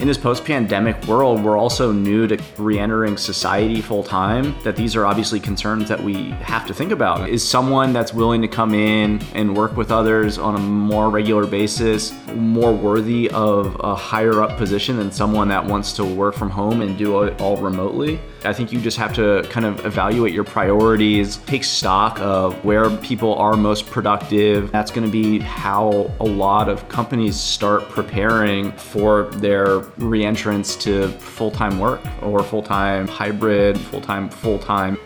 in this post pandemic world, we're also new to re entering society full time, that these are obviously concerns that we have to think about. Is someone that's willing to come in and work with others on a more regular basis more worthy of a higher up position than someone that wants to work from home and do it all remotely? I think you just have to kind of evaluate your priorities, take stock of where people are most productive. That's going to be how a lot of companies start preparing for their reentrance to full-time work or full-time hybrid, full-time full-time.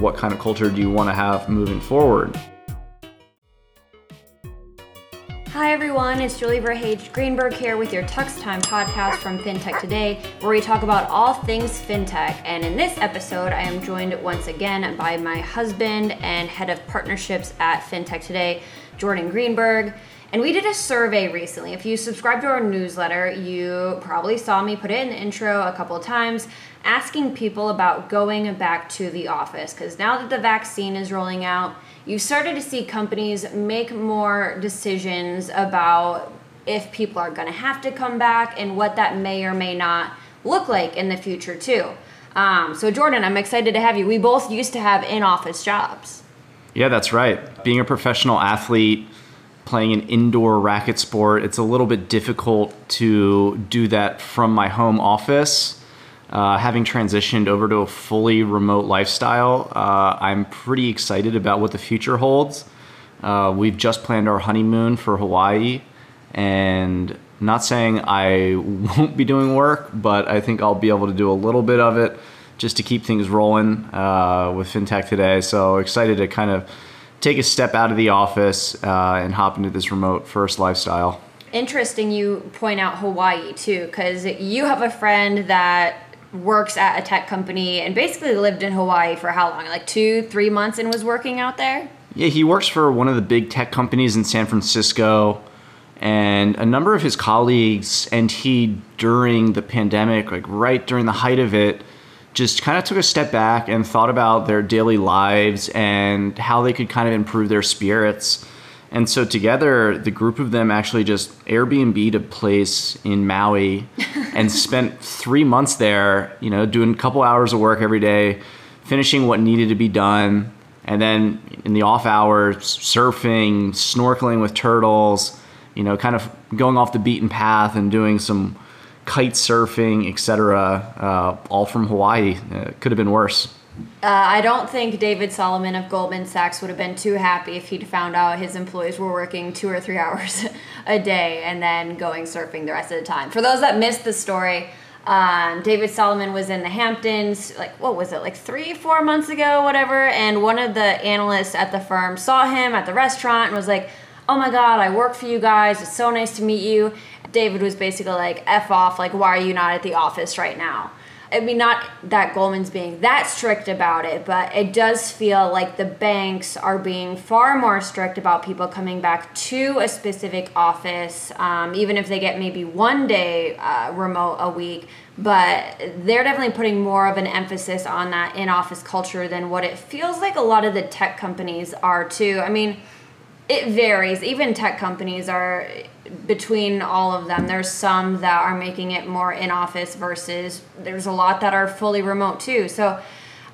What kind of culture do you want to have moving forward? Everyone, it's Julie Verhage Greenberg here with your Tux Time podcast from FinTech Today, where we talk about all things FinTech. And in this episode, I am joined once again by my husband and head of partnerships at FinTech Today, Jordan Greenberg. And we did a survey recently. If you subscribe to our newsletter, you probably saw me put it in the intro a couple of times asking people about going back to the office. Because now that the vaccine is rolling out, you've started to see companies make more decisions about if people are going to have to come back and what that may or may not look like in the future, too. Um, so, Jordan, I'm excited to have you. We both used to have in office jobs. Yeah, that's right. Being a professional athlete, playing an indoor racket sport, it's a little bit difficult to do that from my home office. Uh, having transitioned over to a fully remote lifestyle, uh, I'm pretty excited about what the future holds. Uh, we've just planned our honeymoon for Hawaii, and not saying I won't be doing work, but I think I'll be able to do a little bit of it just to keep things rolling uh, with FinTech today. So excited to kind of take a step out of the office uh, and hop into this remote first lifestyle. Interesting you point out Hawaii too, because you have a friend that works at a tech company and basically lived in Hawaii for how long? Like two, three months and was working out there? Yeah, he works for one of the big tech companies in San Francisco. And a number of his colleagues and he, during the pandemic, like right during the height of it, just kind of took a step back and thought about their daily lives and how they could kind of improve their spirits. And so together, the group of them actually just Airbnb'd a place in Maui and spent three months there, you know, doing a couple hours of work every day, finishing what needed to be done. And then in the off hours, surfing, snorkeling with turtles, you know, kind of going off the beaten path and doing some kite surfing, etc., uh, all from Hawaii. Uh, could have been worse. Uh, I don't think David Solomon of Goldman Sachs would have been too happy if he'd found out his employees were working two or three hours a day and then going surfing the rest of the time. For those that missed the story, um, David Solomon was in the Hamptons, like, what was it, like three, four months ago, whatever. And one of the analysts at the firm saw him at the restaurant and was like, Oh my God, I work for you guys. It's so nice to meet you. David was basically like, F off, like, why are you not at the office right now? I mean, not that Goldman's being that strict about it, but it does feel like the banks are being far more strict about people coming back to a specific office, um, even if they get maybe one day uh, remote a week. But they're definitely putting more of an emphasis on that in office culture than what it feels like a lot of the tech companies are, too. I mean, it varies. Even tech companies are between all of them. There's some that are making it more in office versus there's a lot that are fully remote too. So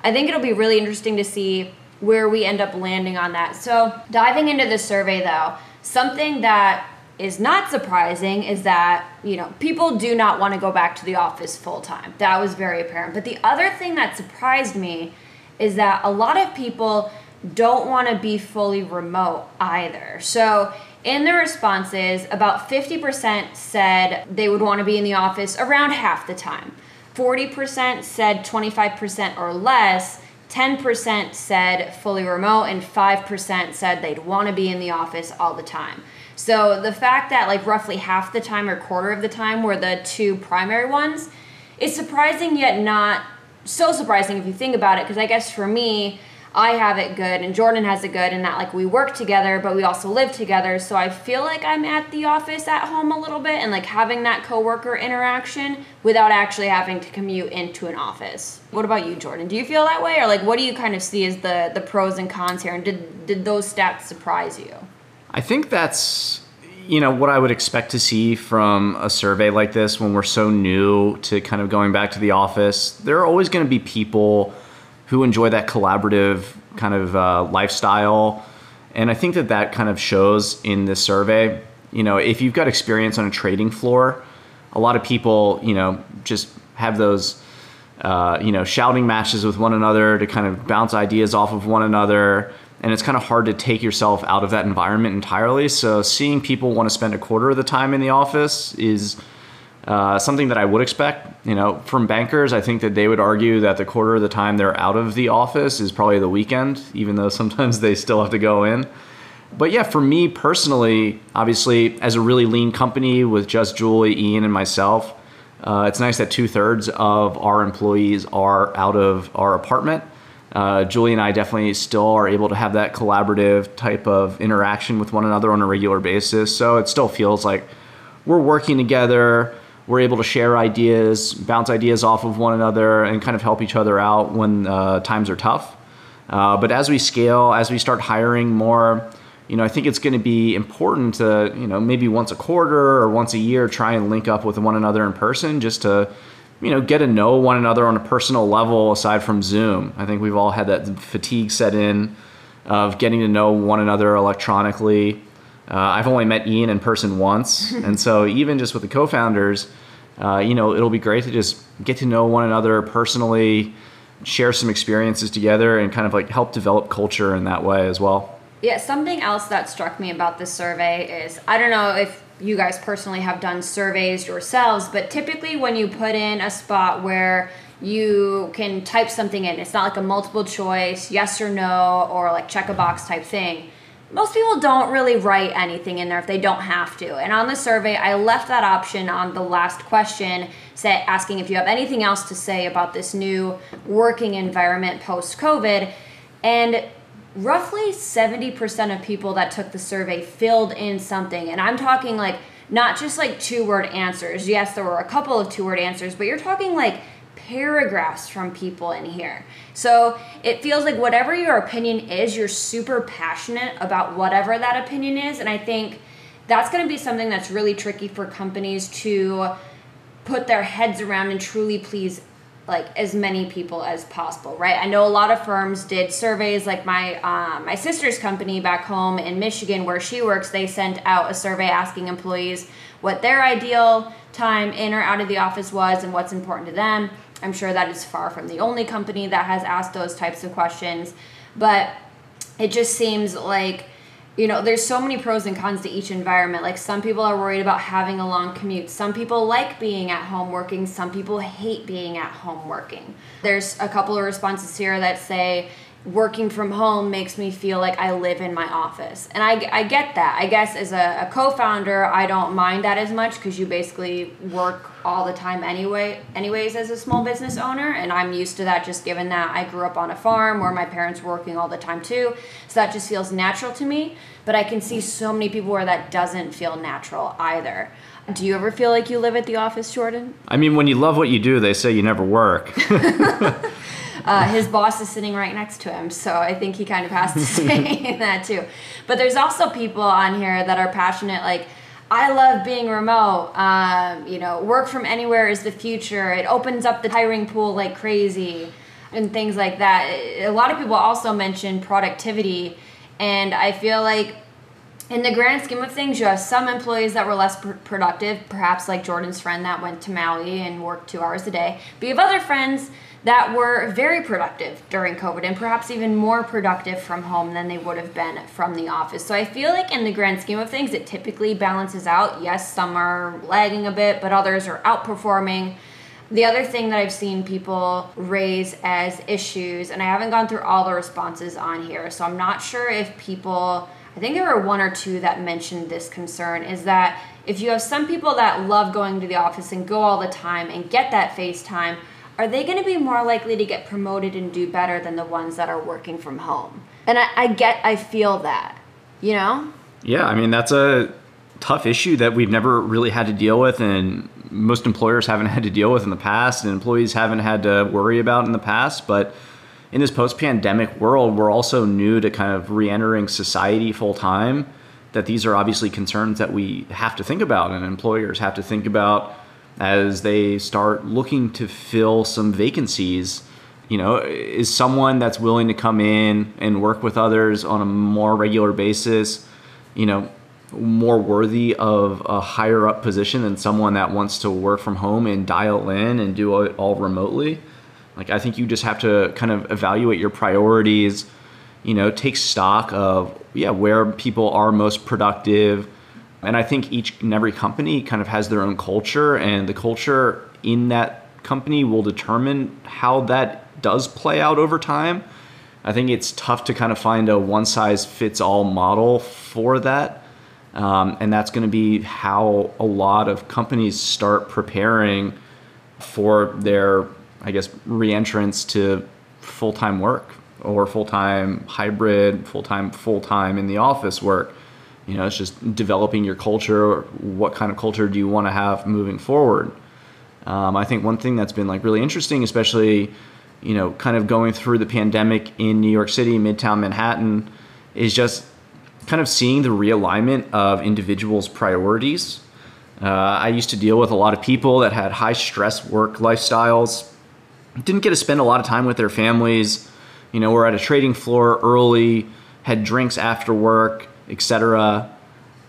I think it'll be really interesting to see where we end up landing on that. So diving into the survey though, something that is not surprising is that you know people do not want to go back to the office full time that was very apparent but the other thing that surprised me is that a lot of people don't want to be fully remote either. So, in the responses, about 50% said they would want to be in the office around half the time. 40% said 25% or less. 10% said fully remote, and 5% said they'd want to be in the office all the time. So, the fact that like roughly half the time or quarter of the time were the two primary ones is surprising yet not so surprising if you think about it, because I guess for me, I have it good and Jordan has it good and that like we work together but we also live together so I feel like I'm at the office at home a little bit and like having that coworker interaction without actually having to commute into an office. What about you Jordan? Do you feel that way or like what do you kind of see as the the pros and cons here and did did those stats surprise you? I think that's you know, what I would expect to see from a survey like this when we're so new to kind of going back to the office, there are always going to be people who enjoy that collaborative kind of uh, lifestyle. And I think that that kind of shows in this survey. You know, if you've got experience on a trading floor, a lot of people, you know, just have those, uh, you know, shouting matches with one another to kind of bounce ideas off of one another and it's kind of hard to take yourself out of that environment entirely. So seeing people want to spend a quarter of the time in the office is uh, something that I would expect. You know, from bankers, I think that they would argue that the quarter of the time they're out of the office is probably the weekend, even though sometimes they still have to go in. But yeah, for me personally, obviously, as a really lean company with just Julie, Ian, and myself, uh, it's nice that two thirds of our employees are out of our apartment uh, Julie and I definitely still are able to have that collaborative type of interaction with one another on a regular basis. So it still feels like we're working together. We're able to share ideas, bounce ideas off of one another, and kind of help each other out when uh, times are tough. Uh, but as we scale, as we start hiring more, you know, I think it's going to be important to, you know, maybe once a quarter or once a year, try and link up with one another in person just to you know, get to know one another on a personal level aside from Zoom. I think we've all had that fatigue set in of getting to know one another electronically. Uh, I've only met Ian in person once, and so even just with the co-founders, uh, you know, it'll be great to just get to know one another personally, share some experiences together, and kind of like help develop culture in that way as well. Yeah, something else that struck me about this survey is I don't know if you guys personally have done surveys yourselves, but typically when you put in a spot where you can type something in, it's not like a multiple choice, yes or no, or like check a box type thing. Most people don't really write anything in there if they don't have to. And on the survey, I left that option on the last question, say, asking if you have anything else to say about this new working environment post COVID. And roughly 70% of people that took the survey filled in something. And I'm talking like not just like two word answers. Yes, there were a couple of two word answers, but you're talking like paragraphs from people in here. So it feels like whatever your opinion is, you're super passionate about whatever that opinion is. And I think that's going to be something that's really tricky for companies to put their heads around and truly please like as many people as possible, right? I know a lot of firms did surveys, like my um, my sister's company back home in Michigan, where she works. They sent out a survey asking employees what their ideal time in or out of the office was and what's important to them. I'm sure that is far from the only company that has asked those types of questions, but it just seems like you know, there's so many pros and cons to each environment. Like some people are worried about having a long commute. Some people like being at home working. Some people hate being at home working. There's a couple of responses here that say, working from home makes me feel like I live in my office. And I, I get that. I guess as a, a co founder, I don't mind that as much because you basically work all the time anyway, anyways, as a small business owner. And I'm used to that just given that I grew up on a farm where my parents were working all the time too. So that just feels natural to me. But I can see so many people where that doesn't feel natural either. Do you ever feel like you live at the office, Jordan? I mean, when you love what you do, they say you never work. Uh, his boss is sitting right next to him, so I think he kind of has to say that too. But there's also people on here that are passionate, like, I love being remote. Um, you know, work from anywhere is the future. It opens up the hiring pool like crazy and things like that. A lot of people also mention productivity, and I feel like in the grand scheme of things, you have some employees that were less pr- productive, perhaps like Jordan's friend that went to Maui and worked two hours a day. But you have other friends that were very productive during COVID and perhaps even more productive from home than they would have been from the office. So I feel like in the grand scheme of things, it typically balances out. Yes, some are lagging a bit, but others are outperforming. The other thing that I've seen people raise as issues, and I haven't gone through all the responses on here, so I'm not sure if people, I think there were one or two that mentioned this concern, is that if you have some people that love going to the office and go all the time and get that face time, are they going to be more likely to get promoted and do better than the ones that are working from home? And I, I get, I feel that, you know? Yeah, I mean, that's a tough issue that we've never really had to deal with, and most employers haven't had to deal with in the past, and employees haven't had to worry about in the past. But in this post pandemic world, we're also new to kind of re entering society full time that these are obviously concerns that we have to think about and employers have to think about as they start looking to fill some vacancies you know is someone that's willing to come in and work with others on a more regular basis you know more worthy of a higher up position than someone that wants to work from home and dial in and do it all remotely? Like i think you just have to kind of evaluate your priorities you know take stock of yeah where people are most productive and i think each and every company kind of has their own culture and the culture in that company will determine how that does play out over time. I think it's tough to kind of find a one size fits all model for that. Um, and that's going to be how a lot of companies start preparing for their, I guess, reentrance to full time work or full time hybrid, full time, full time in the office work. You know, it's just developing your culture. What kind of culture do you want to have moving forward? Um, I think one thing that's been like really interesting, especially you know, kind of going through the pandemic in New York City, Midtown Manhattan, is just kind of seeing the realignment of individuals' priorities. Uh, I used to deal with a lot of people that had high stress work lifestyles, didn't get to spend a lot of time with their families. You know, were at a trading floor early, had drinks after work, etc.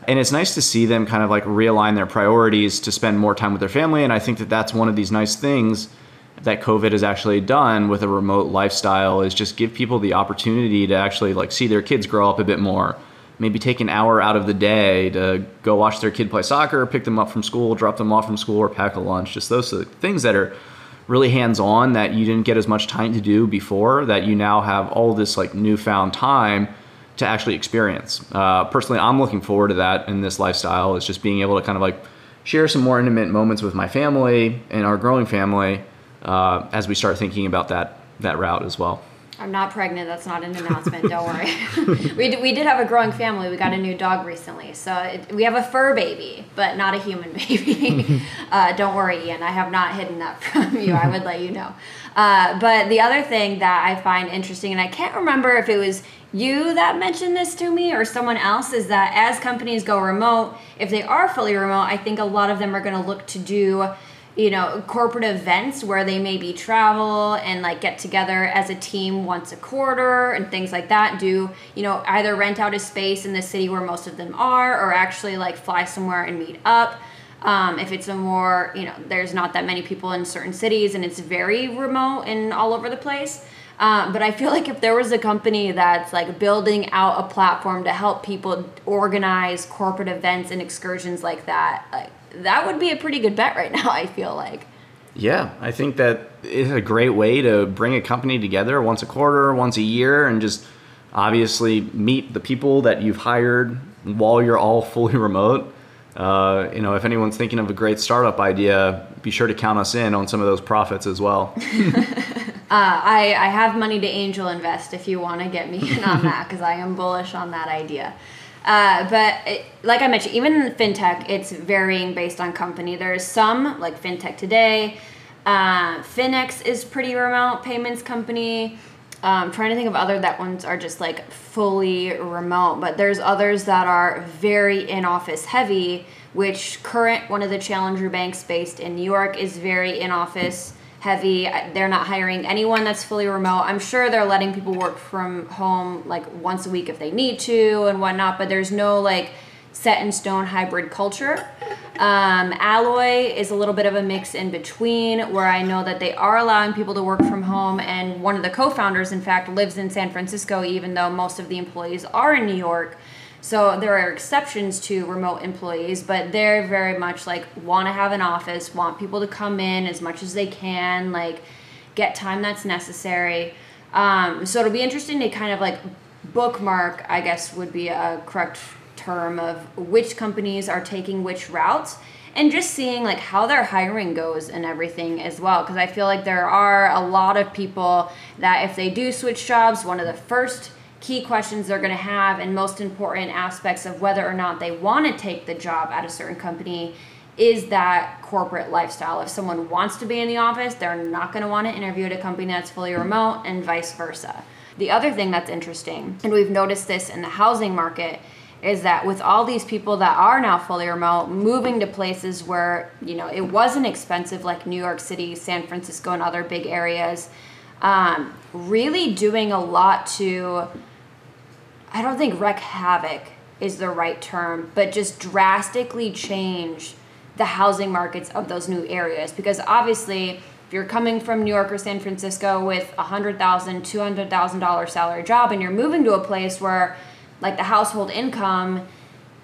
And it's nice to see them kind of like realign their priorities to spend more time with their family. And I think that that's one of these nice things that COVID has actually done with a remote lifestyle is just give people the opportunity to actually like see their kids grow up a bit more. Maybe take an hour out of the day to go watch their kid play soccer, pick them up from school, drop them off from school, or pack a lunch. Just those things that are really hands on that you didn't get as much time to do before that you now have all this like newfound time to actually experience. Uh, personally, I'm looking forward to that in this lifestyle. Is just being able to kind of like share some more intimate moments with my family and our growing family uh, as we start thinking about that that route as well. I'm not pregnant. That's not an announcement. Don't worry. we, d- we did have a growing family. We got a new dog recently. So it, we have a fur baby, but not a human baby. uh, don't worry, Ian. I have not hidden that from you. I would let you know. Uh, but the other thing that I find interesting, and I can't remember if it was you that mentioned this to me or someone else, is that as companies go remote, if they are fully remote, I think a lot of them are going to look to do you know corporate events where they maybe travel and like get together as a team once a quarter and things like that do you know either rent out a space in the city where most of them are or actually like fly somewhere and meet up um, if it's a more you know there's not that many people in certain cities and it's very remote and all over the place um, but I feel like if there was a company that's like building out a platform to help people organize corporate events and excursions like that, like that would be a pretty good bet right now, I feel like. Yeah, I think that is a great way to bring a company together once a quarter, once a year, and just obviously meet the people that you've hired while you're all fully remote. Uh, you know, if anyone's thinking of a great startup idea, be sure to count us in on some of those profits as well. Uh, I, I have money to angel invest if you want to get me in on that because I am bullish on that idea. Uh, but it, like I mentioned, even in fintech, it's varying based on company. There's some like fintech today. Uh, Finix is pretty remote payments company. Um, trying to think of other that ones are just like fully remote, but there's others that are very in office heavy. Which current one of the challenger banks based in New York is very in office heavy. They're not hiring anyone that's fully remote. I'm sure they're letting people work from home like once a week if they need to and whatnot, but there's no like set in stone hybrid culture. Um, Alloy is a little bit of a mix in between where I know that they are allowing people to work from home, and one of the co founders, in fact, lives in San Francisco, even though most of the employees are in New York. So there are exceptions to remote employees, but they're very much like want to have an office, want people to come in as much as they can, like get time that's necessary. Um, so it'll be interesting to kind of like bookmark, I guess would be a correct term of which companies are taking which routes and just seeing like how their hiring goes and everything as well because i feel like there are a lot of people that if they do switch jobs one of the first key questions they're going to have and most important aspects of whether or not they want to take the job at a certain company is that corporate lifestyle. If someone wants to be in the office, they're not going to want to interview at a company that's fully remote and vice versa. The other thing that's interesting, and we've noticed this in the housing market, is that with all these people that are now fully remote moving to places where you know it wasn't expensive like new york city san francisco and other big areas um, really doing a lot to i don't think wreak havoc is the right term but just drastically change the housing markets of those new areas. Because obviously if you're coming from New York or San Francisco with a hundred thousand, two hundred thousand dollar salary job, and you're moving to a place where, like, the household income,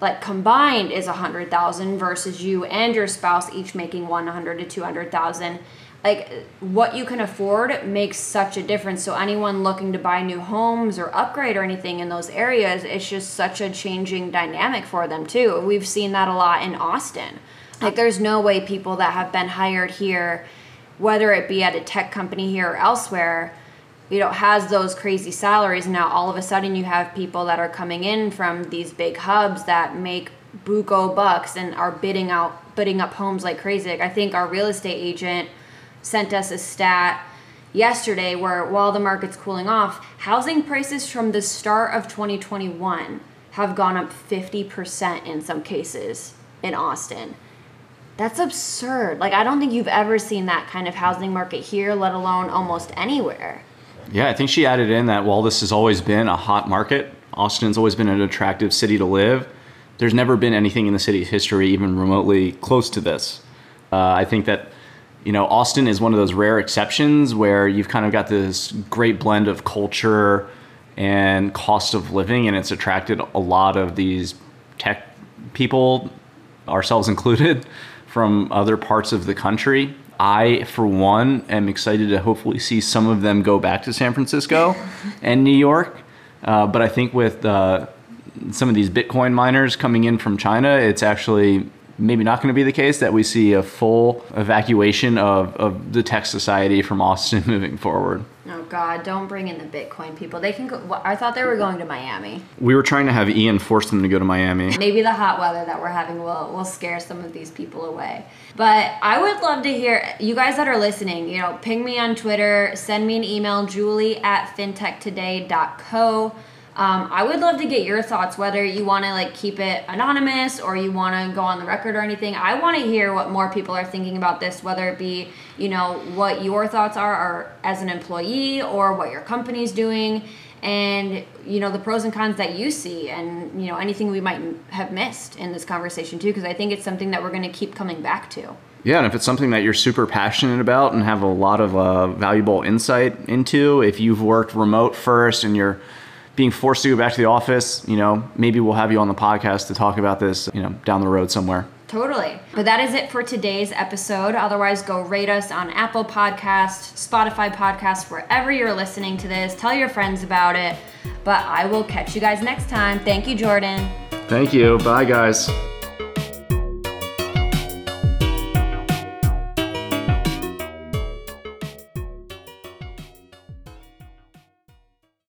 like combined, is a hundred thousand versus you and your spouse each making one hundred to two hundred thousand. Like, what you can afford makes such a difference. So anyone looking to buy new homes or upgrade or anything in those areas, it's just such a changing dynamic for them too. We've seen that a lot in Austin. Like, there's no way people that have been hired here whether it be at a tech company here or elsewhere, you know, has those crazy salaries. Now all of a sudden you have people that are coming in from these big hubs that make buco bucks and are bidding out bidding up homes like crazy. I think our real estate agent sent us a stat yesterday where while the market's cooling off, housing prices from the start of 2021 have gone up 50% in some cases in Austin. That's absurd. Like I don't think you've ever seen that kind of housing market here, let alone almost anywhere. Yeah, I think she added in that while this has always been a hot market, Austin's always been an attractive city to live. There's never been anything in the city's history even remotely close to this. Uh, I think that you know Austin is one of those rare exceptions where you've kind of got this great blend of culture and cost of living, and it's attracted a lot of these tech people, ourselves included, from other parts of the country. I, for one, am excited to hopefully see some of them go back to San Francisco and New York. Uh, but I think with uh, some of these Bitcoin miners coming in from China, it's actually maybe not going to be the case that we see a full evacuation of, of the tech society from Austin moving forward. Oh God! Don't bring in the Bitcoin people. They can go. I thought they were going to Miami. We were trying to have Ian force them to go to Miami. Maybe the hot weather that we're having will will scare some of these people away. But I would love to hear you guys that are listening. You know, ping me on Twitter, send me an email, Julie at fintechtoday.co. Um, I would love to get your thoughts, whether you want to like keep it anonymous or you want to go on the record or anything. I want to hear what more people are thinking about this, whether it be you know what your thoughts are, as an employee or what your company's doing, and you know the pros and cons that you see, and you know anything we might have missed in this conversation too, because I think it's something that we're going to keep coming back to. Yeah, and if it's something that you're super passionate about and have a lot of uh, valuable insight into, if you've worked remote first and you're being forced to go back to the office, you know, maybe we'll have you on the podcast to talk about this, you know, down the road somewhere. Totally. But that is it for today's episode. Otherwise, go rate us on Apple Podcast, Spotify Podcast, wherever you're listening to this. Tell your friends about it. But I will catch you guys next time. Thank you, Jordan. Thank you. Bye, guys.